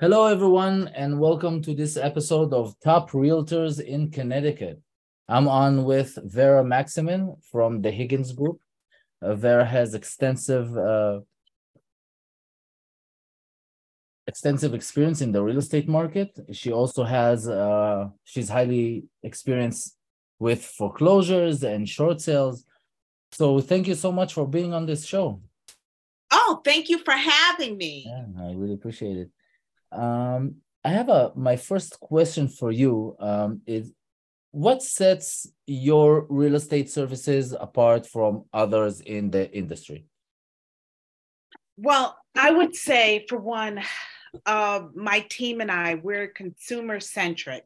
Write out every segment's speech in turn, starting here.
Hello, everyone, and welcome to this episode of Top Realtors in Connecticut. I'm on with Vera Maximine from the Higgins Group. Uh, Vera has extensive uh, extensive experience in the real estate market. She also has uh, she's highly experienced with foreclosures and short sales. So thank you so much for being on this show. Oh, thank you for having me. Yeah, I really appreciate it. Um, I have a my first question for you um, is what sets your real estate services apart from others in the industry? Well, I would say for one, uh, my team and I, we're consumer centric,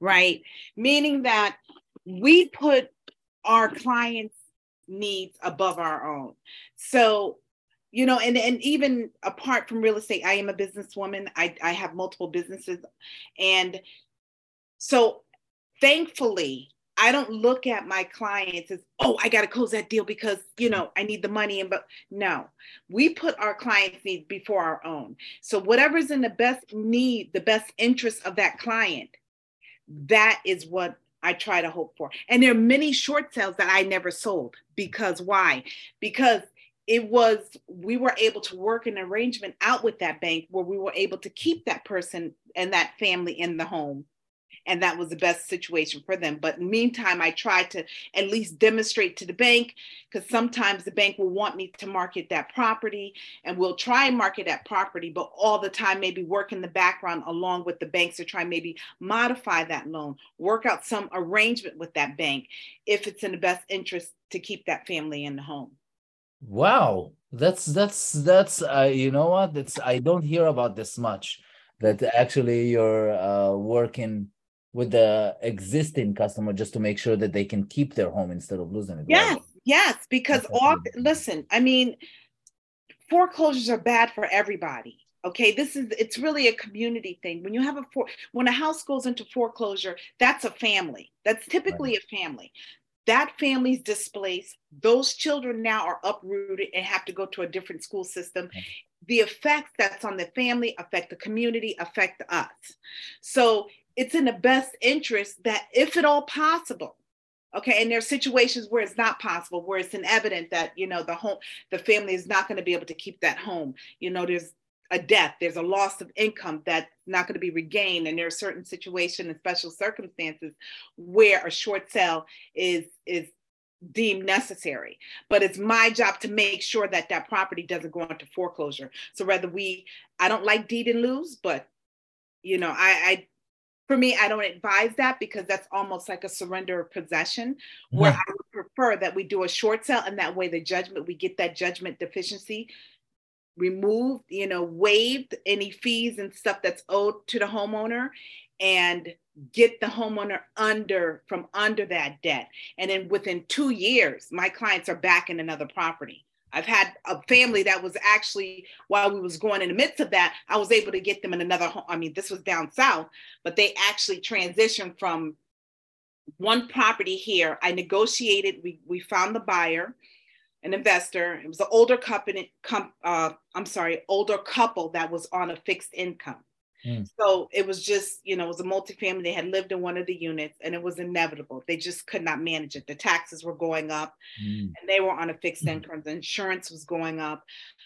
right? Meaning that we put our clients' needs above our own. So you know and and even apart from real estate i am a businesswoman. I i have multiple businesses. And so thankfully i don't look at my clients as oh i got to close that deal because you know i need the money. And but no we put our clients needs before our own. So whatever's in the best need the best interest of that client that is what I try to hope for. And there are many short sales that I never sold. Because why? Because it was we were able to work an arrangement out with that bank where we were able to keep that person and that family in the home. And that was the best situation for them. But meantime i tried to at least demonstrate to the bank because sometimes the bank will want me to market that property and we'll try and market that property but all the time maybe work in the background along with the banks to try maybe modify that loan work out some arrangement with that bank if it's in the best interest to keep that family in the home Wow, that's that's that's uh, you know what? That's I don't hear about this much. That actually you're uh, working with the existing customer just to make sure that they can keep their home instead of losing it. Yes, right? yes, because all listen, I mean, foreclosures are bad for everybody. Okay, this is it's really a community thing. When you have a for when a house goes into foreclosure, that's a family. That's typically right. a family that family's displaced those children now are uprooted and have to go to a different school system. The effects that's on the family affect the community affect us. So it's in the best interest that if at all possible okay and there's situations where it's not possible where it's an evident that you know the home the family is not going to be able to keep that home. You know there's a death, there's a loss of income that's not going to be regained. And there are certain situations and special circumstances where a short sale is is deemed necessary. But it's my job to make sure that that property doesn't go into foreclosure. So whether we, I don't like deed in lieu, but you know, I, I for me, I don't advise that because that's almost like a surrender of possession, where yeah. I would prefer that we do a short sale and that way the judgment, we get that judgment deficiency removed, you know, waived any fees and stuff that's owed to the homeowner and get the homeowner under from under that debt. And then within two years, my clients are back in another property. I've had a family that was actually while we was going in the midst of that, I was able to get them in another home. I mean, this was down south, but they actually transitioned from one property here. I negotiated, we we found the buyer an investor. It was an older company, com, uh, I'm sorry, older couple that was on a fixed income. Mm. So it was just, you know, it was a multifamily. They had lived in one of the units and it was inevitable. They just could not manage it. The taxes were going up mm. and they were on a fixed mm. income. The insurance was going up.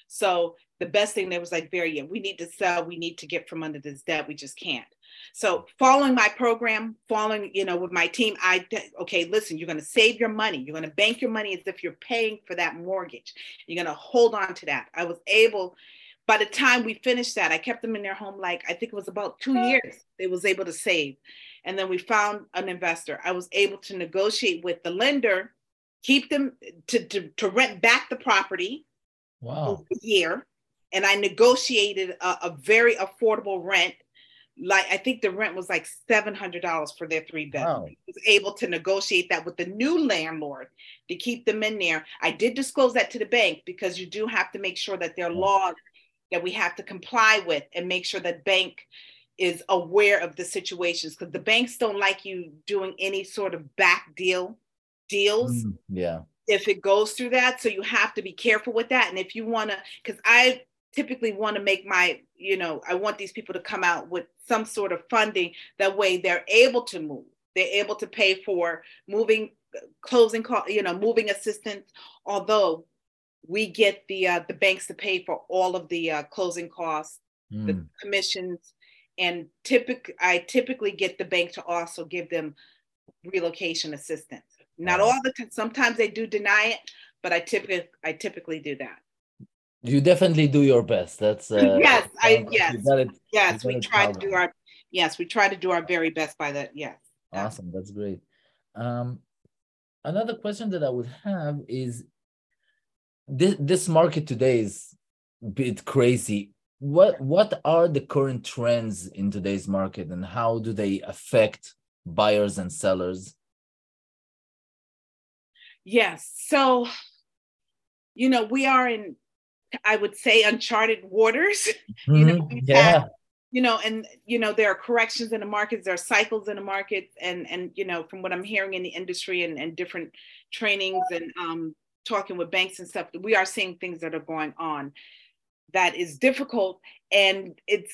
So the best thing they was like, very, yeah, we need to sell. We need to get from under this debt. We just can't. So following my program, following, you know, with my team, I okay, listen, you're going to save your money. You're going to bank your money as if you're paying for that mortgage. You're going to hold on to that. I was able by the time we finished that, I kept them in their home like I think it was about 2 years. They was able to save. And then we found an investor. I was able to negotiate with the lender, keep them to to, to rent back the property wow. a year and I negotiated a, a, very affordable rent like I think the rent was like seven hundred dollars for their three bedroom. Wow. was able to negotiate that with the new landlord to keep them in there. I did disclose that to the bank because you do have to make sure that there are laws that we have to comply with and make sure that bank is aware of the situations because the banks don't like you doing any sort of back deal deals. Mm, yeah. If it goes through that, so you have to be careful with that. And if you want to, because I typically want to make my, you know, I want these people to come out with some sort of funding. That way they're able to move. They're able to pay for moving, closing, you know, moving assistance. Although we get the uh, the banks to pay for all of the uh, closing costs, mm. the commissions, and typically I typically get the bank to also give them relocation assistance. Not all the time. Sometimes they do deny it, but I typically I typically do that. You definitely do your best. That's uh, yes, I yes it, yes we try to do our yes we try to do our very best by that yes. Awesome, that's great. Um, another question that I would have is this this market today is a bit crazy. What what are the current trends in today's market and how do they affect buyers and sellers? Yes. So, you know, we are in, I would say, uncharted waters. Mm-hmm. You know, yeah. Had, you know, and you know, there are corrections in the markets, there are cycles in the markets, and and you know, from what I'm hearing in the industry and, and different trainings and um, talking with banks and stuff, we are seeing things that are going on that is difficult and it's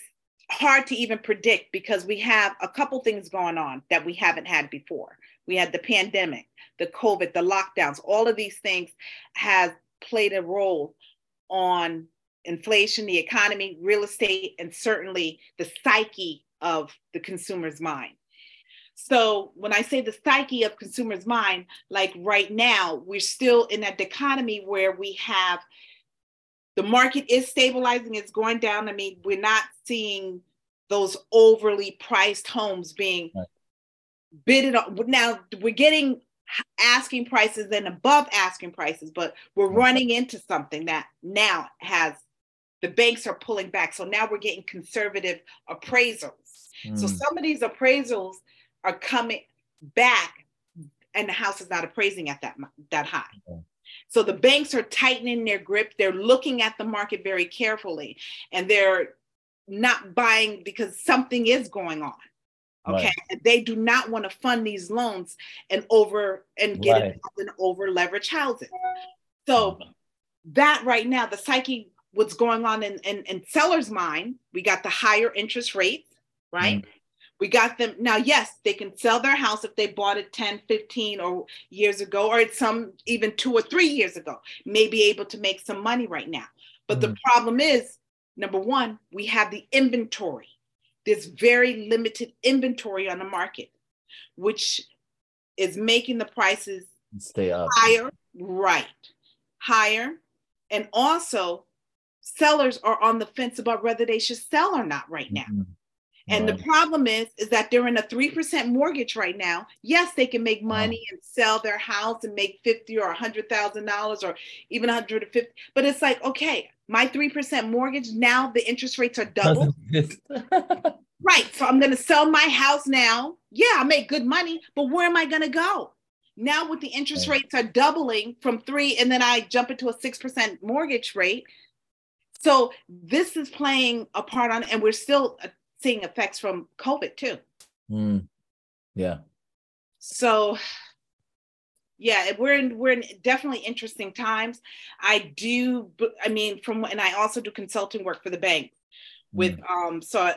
hard to even predict because we have a couple things going on that we haven't had before. We had the pandemic, the COVID, the lockdowns, all of these things have played a role on inflation, the economy, real estate, and certainly the psyche of the consumer's mind. So when I say the psyche of consumer's mind, like right now, we're still in that dichotomy where we have the market is stabilizing, it's going down. I mean, we're not seeing those overly priced homes being right. bidded on. Now we're getting asking prices and above asking prices, but we're running into something that now has the banks are pulling back. So now we're getting conservative appraisals. Mm. So some of these appraisals are coming back and the house is not appraising at that that high. Okay. So the banks are tightening their grip. They're looking at the market very carefully and they're not buying because something is going on. Okay. Right. They do not want to fund these loans and over and get right. in over leverage housing. So mm-hmm. that right now, the psyche, what's going on in, in, in sellers' mind, we got the higher interest rates, right? Mm-hmm. We got them now, yes, they can sell their house if they bought it 10, 15 or years ago, or it's some even two or three years ago, may be able to make some money right now. But mm-hmm. the problem is, number one, we have the inventory. There's very limited inventory on the market, which is making the prices stay up higher, right? Higher. And also, sellers are on the fence about whether they should sell or not right now. Mm-hmm. And the problem is, is that they're in a 3% mortgage right now. Yes, they can make money and sell their house and make 50 or $100,000 or even 150. But it's like, okay, my 3% mortgage, now the interest rates are double. right. So I'm going to sell my house now. Yeah, I make good money, but where am I going to go? Now, with the interest rates are doubling from three, and then I jump into a 6% mortgage rate. So this is playing a part on, and we're still seeing effects from COVID too. Mm. Yeah. So yeah, we're in we're in definitely interesting times. I do I mean from and I also do consulting work for the bank with mm. um so I,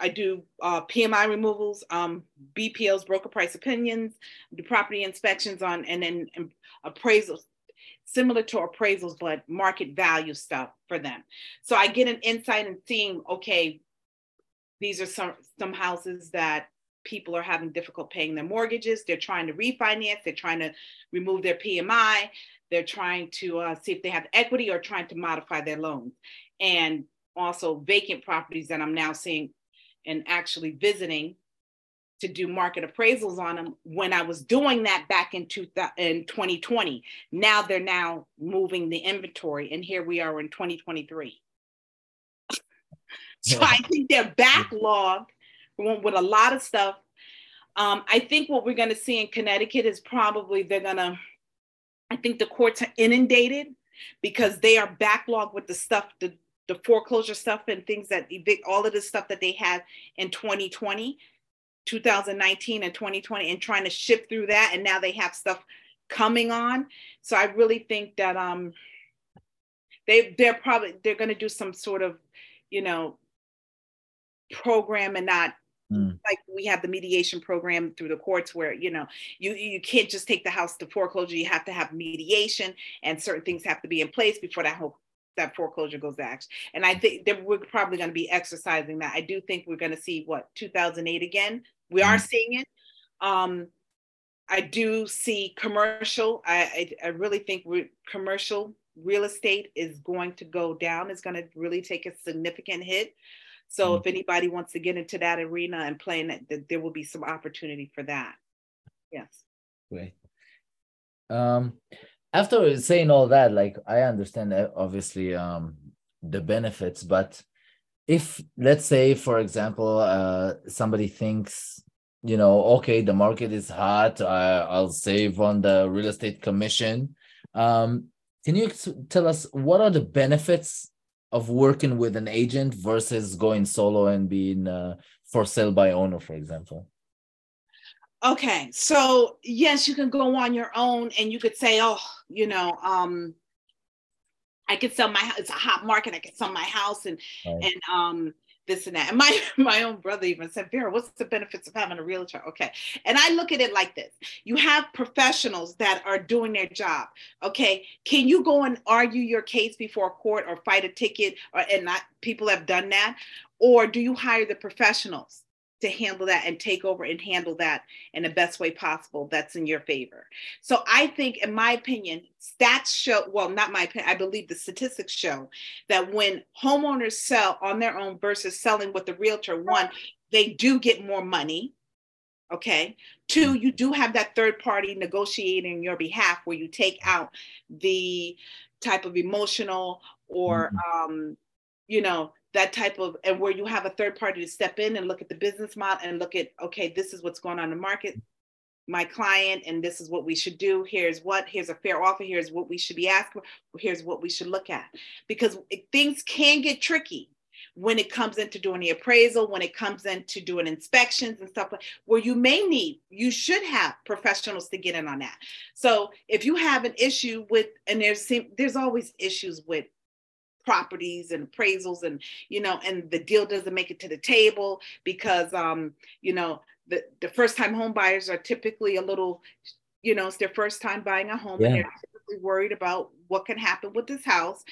I do uh, PMI removals, um, BPOs, broker price opinions, the property inspections on, and then appraisals, similar to appraisals, but market value stuff for them. So I get an insight in seeing, okay, these are some some houses that people are having difficult paying their mortgages. They're trying to refinance. They're trying to remove their PMI. They're trying to uh, see if they have equity or trying to modify their loans. And also vacant properties that I'm now seeing and actually visiting to do market appraisals on them when I was doing that back in, two, in 2020. Now they're now moving the inventory, and here we are in 2023. So I think they're backlogged with a lot of stuff. Um, I think what we're going to see in Connecticut is probably they're going to, I think the courts are inundated because they are backlogged with the stuff, the, the foreclosure stuff and things that evict, all of the stuff that they had in 2020, 2019 and 2020, and trying to shift through that. And now they have stuff coming on. So I really think that um, they they're probably they're going to do some sort of you know program and not Mm. like we have the mediation program through the courts where you know you you can't just take the house to foreclosure. You have to have mediation and certain things have to be in place before that whole that foreclosure goes to action. And i think that we're probably going to be exercising that. I do think we're going to see what 2008 again? We are Mm. seeing it. Um i do see commercial. I i, I really think we commercial real estate is going to go down. Is going to really take a significant hit so Mm. if anybody wants to get into that arena and play in it, th- there will be some opportunity for that. Yes. Great. Um, after saying all that, like I understand obviously um the benefits, but if let's say, for example, uh somebody thinks, you know, okay, the market is hot, I, I'll save on the real estate commission. Um, can you ex- tell us what are the benefits of working with an agent versus going solo and being uh, for sale by owner, for example? Okay. So yes, you can go on your own and you could say, oh, you know, um, I could sell my house. It's a hot market. I could sell my house and Right. and um this and that. And my my own brother even said, Vera, what's the benefits of having a realtor? Okay. And I look at it like this. You have professionals that are doing their job. Okay. Can you go and argue your case before court or fight a ticket or and not people have done that? Or do you hire the professionals? To handle that and take over and handle that in the best way possible that's in your favor. So I think, in my opinion, stats show, well, not my opinion, I believe the statistics show that when homeowners sell on their own versus selling with the realtor, one, they do get more money. Okay. Two, you do have that third party negotiating on your behalf where you take out the type of emotional or, um, you know, that type of and where you have a third party to step in and look at the business model and look at okay this is what's going on in the market my client and this is what we should do. Here's what here's a fair offer. Here's what we should be asking for, here's what we should look at. Because things can get tricky when it comes into doing the appraisal when it comes into doing inspections and stuff like where you may need you should have professionals to get in on that. So if you have an issue with and there's there's always issues with properties and appraisals and you know and the deal doesn't make it to the table because um you know the, the first time home buyers are typically a little you know it's their first time buying a home Yeah. and they're typically worried about what can happen with this house.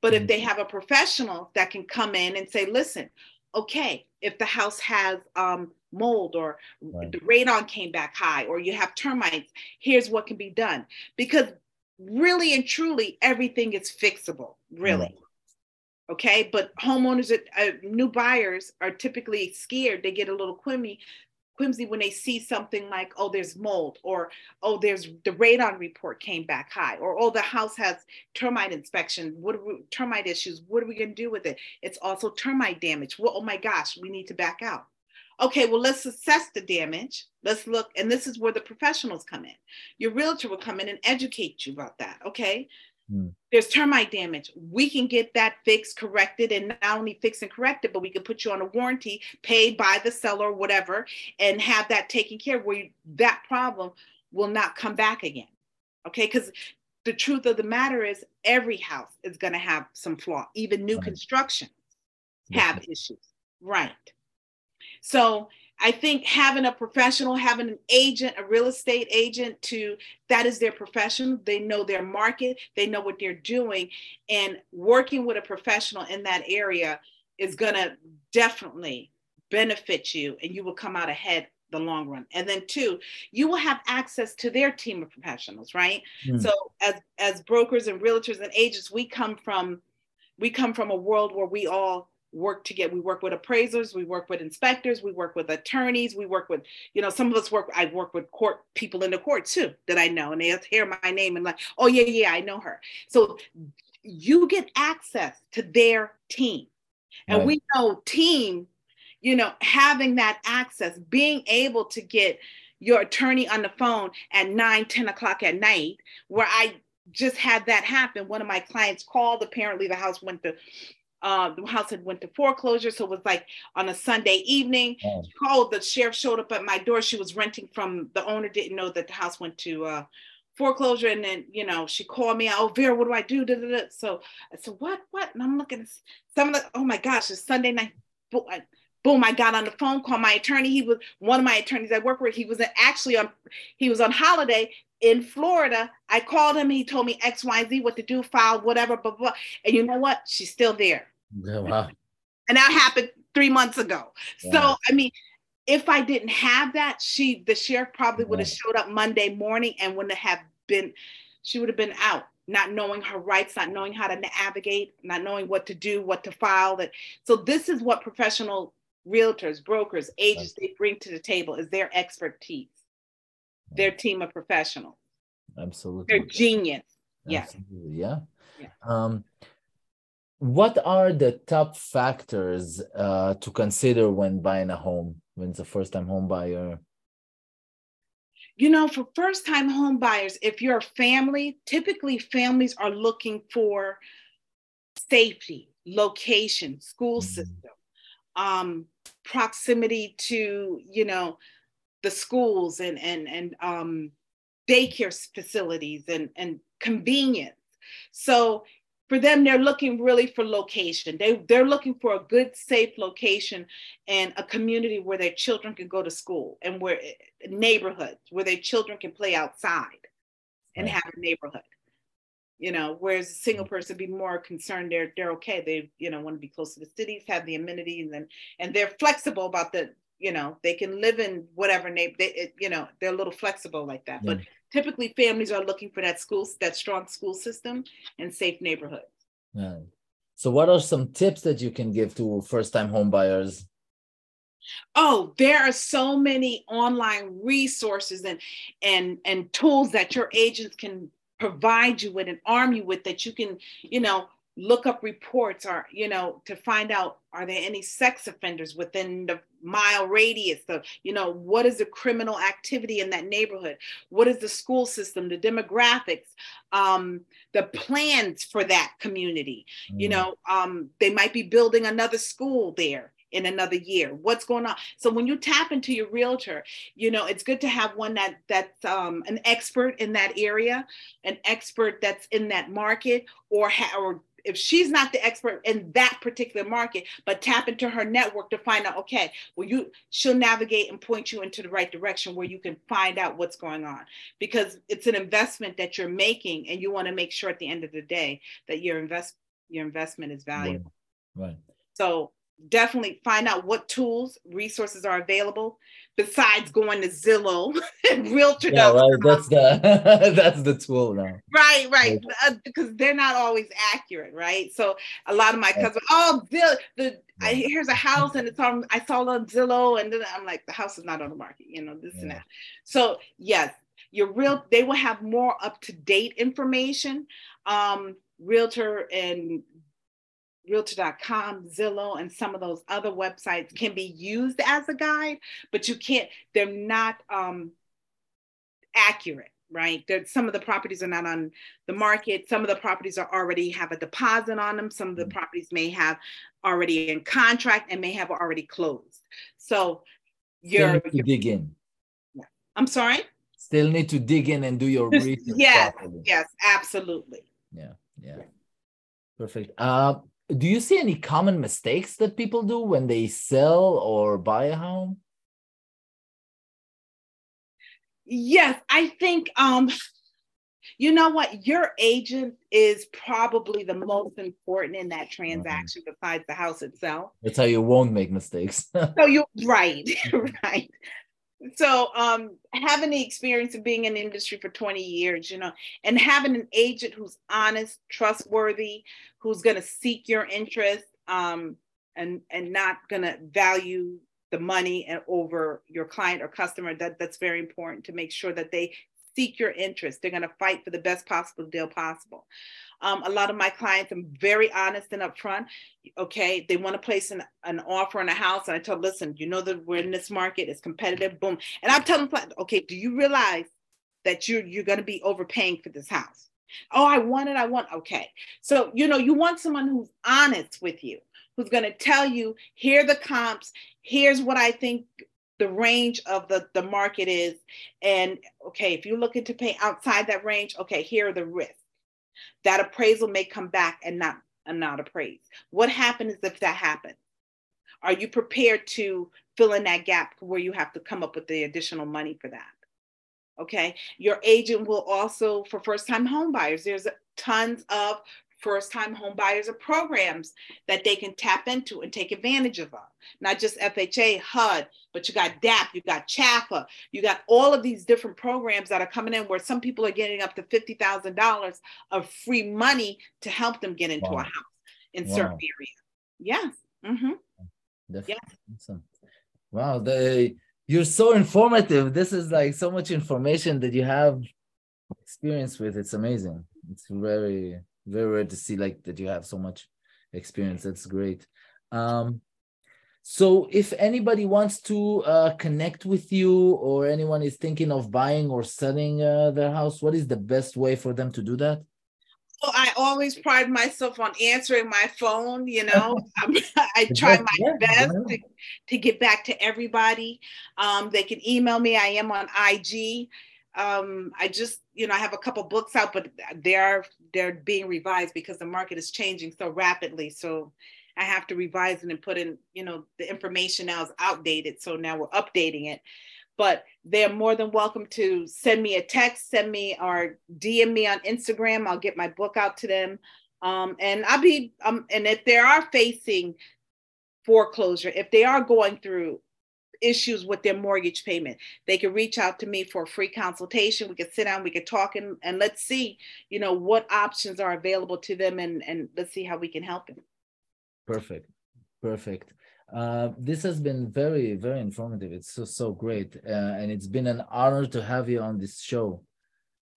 But if they have a professional that can come in and say listen okay if the house has um mold or Right. the radon came back high or you have termites here's what can be done. Because really and truly everything is fixable really okay? But homeowners uh, new buyers are typically scared. They get a little quimmy quimsy when they see something like oh there's mold or oh there's the radon report came back high or oh the house has termite inspection. What we, termite issues? What are we going to do with it? It's also termite damage. Well oh my gosh we need to back out. Okay well let's assess the damage. Let's look and this is where the professionals come in. Your realtor will come in and educate you about that okay Mm. there's termite damage. We can get that fixed, corrected, and not only fixed and corrected, but we can put you on a warranty paid by the seller or whatever, and have that taken care of where you, that problem will not come back again. Okay, because the truth of the matter is every house is going to have some flaw. Even new Right. construction have issues. Right. So I think having a professional, having an agent, a real estate agent to that is their profession. They know their market, they know what they're doing. And working with a professional in that area is gonna definitely benefit you and you will come out ahead the long run. And then two, you will have access to their team of professionals, right? Mm. So as as brokers and realtors and agents, we come from we come from a world where we all work together. We work with appraisers, we work with inspectors, we work with attorneys, we work with, you know, some of us work, I work with court people in the court too that I know, and they hear my name and like, oh yeah, yeah, I know her. So you get access to their team. And Right. we know team, you know, having that access, being able to get your attorney on the phone at 9, 10 o'clock at night, where I just had that happen. One of my clients called. Apparently, the house went to uh, the house had went to foreclosure, so it was like on a Sunday evening. Oh. She called. The sheriff showed up at my door. She was renting from the owner. Didn't know that the house went to uh, foreclosure and then you know she called me oh vera what do i do da, da, da. so i said what what and i'm looking at some of the oh my gosh it's sunday night boom i got on the phone called my attorney he was one of my attorneys i work with he was actually on he was on holiday in florida i called him he told me xyz what to do file whatever blah blah and you know what she's still there oh, wow. and that happened three months ago so i mean if I didn't have that, she the sheriff probably would have showed up Monday morning and wouldn't have been, she would have been out, not knowing her rights, not knowing how to navigate, not knowing what to do, what to file. That so this is what professional realtors, brokers, agents they bring to the table is their expertise, their team of professionals. Absolutely. They're genius. Yes. Yeah. yeah. Um, what are the top factors uh, to consider when buying a home? when it's a first time home buyer? You know, for first time home buyers, if you're a family, typically families are looking for safety, location, school mm-hmm. system, um, proximity to, you know, the schools and and and um, daycare facilities and and convenience. So for them they're looking really for location. They they're looking for a good safe location and a community where their children can go to school and where neighborhoods where their children can play outside and right. have a neighborhood. You know whereas a single mm-hmm. person be more concerned they're they're okay. They you know want to be close to the cities have the amenities and and they're flexible about the you know they can live in whatever name they you know they're a little flexible like that yeah. but typically families are looking for that school that strong school system and safe neighborhoods yeah. so what are some tips that you can give to first time homebuyers oh there are so many online resources and and and tools that your agents can provide you with and arm you with that you can you know look up reports or you know to find out are there any sex offenders within the mile radius of you know what is the criminal activity in that neighborhood? What is the school system the demographics um, the plans for that community? Mm. you know um, they might be building another school there in another year. What's going on? So when you tap into your realtor you know it's good to have one that that's um, an expert in that area an expert that's in that market or ha- or if she's not the expert in that particular market, but tap into her network to find out, okay, well, you she'll navigate and point you into the right direction where you can find out what's going on. Because it's an investment that you're making, and you want to make sure at the end of the day that your invest your investment is valuable. Right. right. So definitely find out what tools, resources are available besides going to Zillow and Realtor. Yeah, right. That's the that's the tool now. Right, right. Uh, because they're not always accurate, right? So a lot of my cousins, oh, Zillow, the I, here's a house and it's on. I saw on Zillow, and then I'm like, the house is not on the market, you know, this yeah. and that. So yes, your real they will have more up to date information. Um, Realtor and realtor.com, Zillow, and some of those other websites can be used as a guide, but you can't, they're not um, accurate, right? There, some of the properties are not on the market. Some of the properties are already have a deposit on them. Some of the mm-hmm. properties may have already in contract and may have already closed. So you're, Still need to dig in. Yeah. I'm sorry? Still need to dig in and do your research. yes, properly. yes, absolutely. Yeah, yeah. Perfect. Uh, do you see any common mistakes that people do when they sell or buy a home? Yes, I think um you know what your agent is probably the most important in that mm-hmm. transaction mm-hmm. besides the house itself. That's how you won't make mistakes. so you right, right so um having the experience of being in the industry for 20 years you know and having an agent who's honest trustworthy who's going to seek your interest um and and not going to value the money and over your client or customer that that's very important to make sure that they seek your interest they're going to fight for the best possible deal possible um, a lot of my clients, I'm very honest and upfront. Okay, they want to place an, an offer on a house, and I tell them, listen, you know that we're in this market, it's competitive, boom. And I tell them, okay, do you realize that you're you're going to be overpaying for this house? Oh, I want it, I want. Okay, so you know you want someone who's honest with you, who's going to tell you, here the comps, here's what I think the range of the, the market is. And okay, if you're looking to pay outside that range, okay, here are the risks. That appraisal may come back and not and not appraised. What happens if that happens? Are you prepared to fill in that gap where you have to come up with the additional money for that? Okay. Your agent will also, for first time home buyers, there's tons of first time home buyers or programs that they can tap into and take advantage of. Not just FHA, HUD, but you got DAP, you got CHFA, you got all of these different programs that are coming in where some people are getting up to $50,000 of free money to help them get into wow. a house in wow. certain areas. Yes. Mm-hmm. Yes. Awesome. Wow. The, you're so informative. This is like so much information that you have experience with. It's amazing. It's very, very rare to see like that you have so much experience. That's great. Um, so if anybody wants to uh, connect with you or anyone is thinking of buying or selling uh, their house, what is the best way for them to do that? Well, I always pride myself on answering my phone. You know, I try my best to, to get back to everybody. Um, they can email me. I am on IG. Um, I just, you know, I have a couple books out, but they're they're being revised because the market is changing so rapidly. So I have to revise it and put in, you know, the information now is outdated. So now we're updating it. But they're more than welcome to send me a text, send me or DM me on Instagram. I'll get my book out to them. Um, and I'll be, um, and if they are facing foreclosure, if they are going through issues with their mortgage payment, they can reach out to me for a free consultation. We could sit down, we could talk, and, and let's see, you know, what options are available to them, and and let's see how we can help them. Perfect. Perfect. Uh, this has been very, very informative. It's so, so great. Uh, and it's been an honor to have you on this show.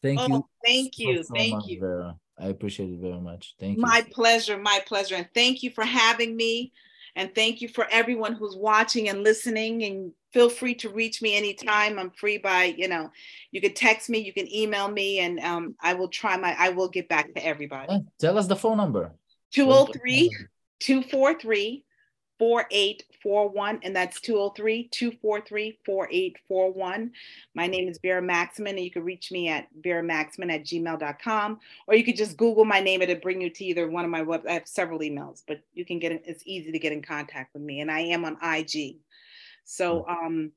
Thank oh, you. Thank you. So thank much, you. Vera. I appreciate it very much. Thank you. My pleasure. My pleasure. And thank you for having me. And thank you for everyone who's watching and listening. And feel free to reach me anytime. I'm free by, you know, you can text me, you can email me, and um, I will try my, I will get back to everybody. Tell us the phone number. 203 243 4841 and that's 203-243-4841 my name is vera maximine and you can reach me at vera maximine at gmail.com or you could just google my name and it'll bring you to either one of my web i have several emails but you can get it it's easy to get in contact with me and i am on ig so um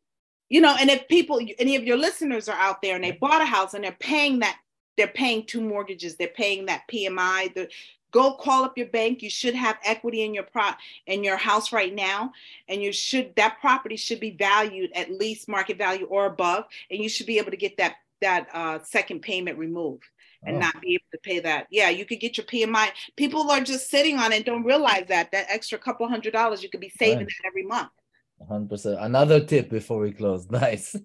you know and if people any of your listeners are out there and they bought a house and they're paying that they're paying two mortgages they're paying that pmi the, go call up your bank. You should have equity in your pro in your house right now. And you should that property should be valued at least market value or above. And you should be able to get that that uh, second payment removed and oh. not be able to pay that. Yeah you could get your pmi people are just sitting on it don't realize that that extra couple hundred dollars you could be saving right. that every month. 100% another tip before we close. Nice.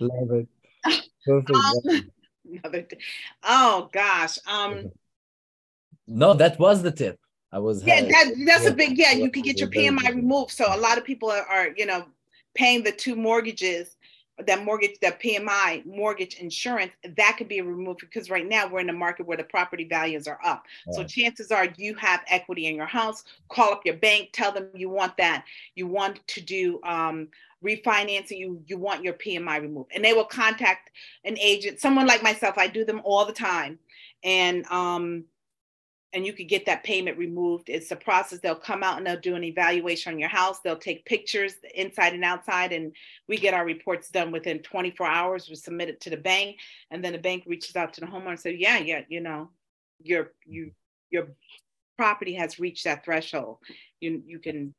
Love it. Perfect. Um, another t- oh gosh um no, that was the tip. I was yeah, that, that's a big yeah. You can get your PMI removed. So a lot of people are, are you know paying the two mortgages, that mortgage, that PMI mortgage insurance, that could be removed because right now we're in a market where the property values are up. Right. So chances are you have equity in your house. Call up your bank, tell them you want that. You want to do um, refinancing. You you want your PMI removed, and they will contact an agent. Someone like myself, I do them all the time, and um, and you could get that payment removed. It's a process. They'll come out and they'll do an evaluation on your house. They'll take pictures inside and outside, and we get our reports done within 24 hours. We submit it to the bank, and then the bank reaches out to the homeowner and says, "Yeah, yeah, you know, your you your property has reached that threshold. You you can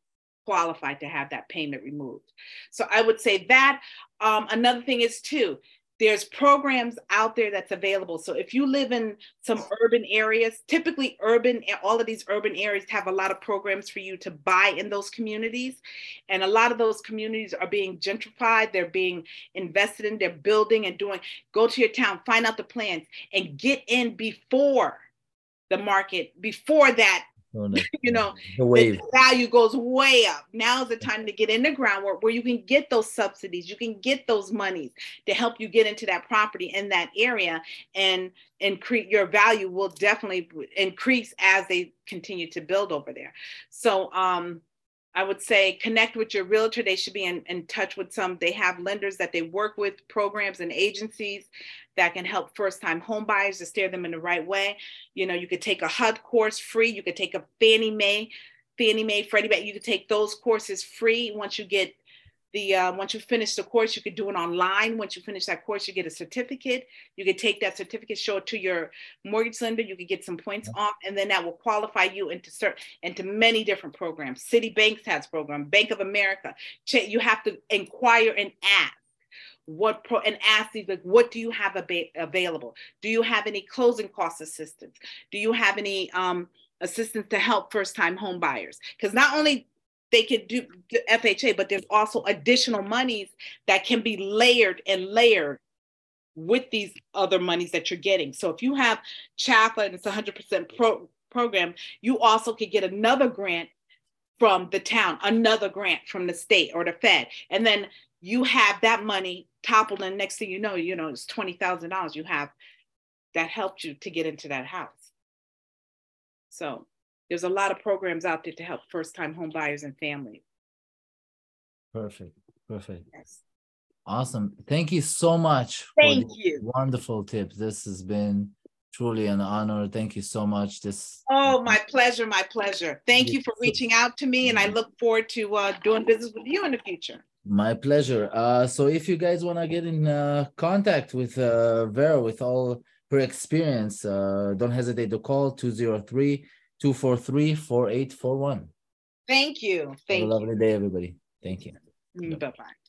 qualify to have that payment removed." So I would say that. Um, another thing is too there's programs out there that's available. So if you live in some urban areas, typically urban, all of these urban areas have a lot of programs for you to buy in those communities. And a lot of those communities are being gentrified, they're being invested in, they're building and doing. Go to your town, find out the plans, and get in before the market, before that you know, the, the value goes way up. Now is the time to get in the groundwork where you can get those subsidies, you can get those monies to help you get into that property in that area, and increase your value will definitely increase as they continue to build over there. So, um, I would say connect with your realtor. They should be in, in touch with some. They have lenders that they work with, programs and agencies that can help first time home buyers to steer them in the right way. You know, you could take a HUD course free. You could take a Fannie Mae, Fannie Mae, Freddie Mac. You could take those courses free once you get the uh, once you finish the course, you could do it online. Once you finish that course, you get a certificate. You could take that certificate, show it to your mortgage lender. You could get some points off, and then that will qualify you into cert into many different programs. Citibank's has program, Bank of America. You have to inquire and ask what pro and ask these like what do you have ab- available do you have any closing cost assistance do you have any um, assistance to help first time home buyers because not only they could do FHA, but there's also additional monies that can be layered and layered with these other monies that you're getting. So if you have CHFA and it's 100% pro- program, you also could get another grant from the town, another grant from the state or the Fed, and then you have that money toppled, and next thing you know, you know it's twenty thousand dollars you have that helped you to get into that house. So there's a lot of programs out there to help first time home buyers and families. Perfect. Perfect. Yes. Awesome. Thank you so much. Thank you. Wonderful tips. This has been truly an honor. Thank you so much. This Oh, my pleasure, my pleasure. Thank you for reaching out to me and I look forward to uh, doing business with you in the future. My pleasure. Uh, so if you guys want to get in uh, contact with uh, Vera with all her experience, uh, don't hesitate to call 203 243 4841. Thank you. Thank Have a lovely you. day, everybody. Thank you. Mm, bye bye.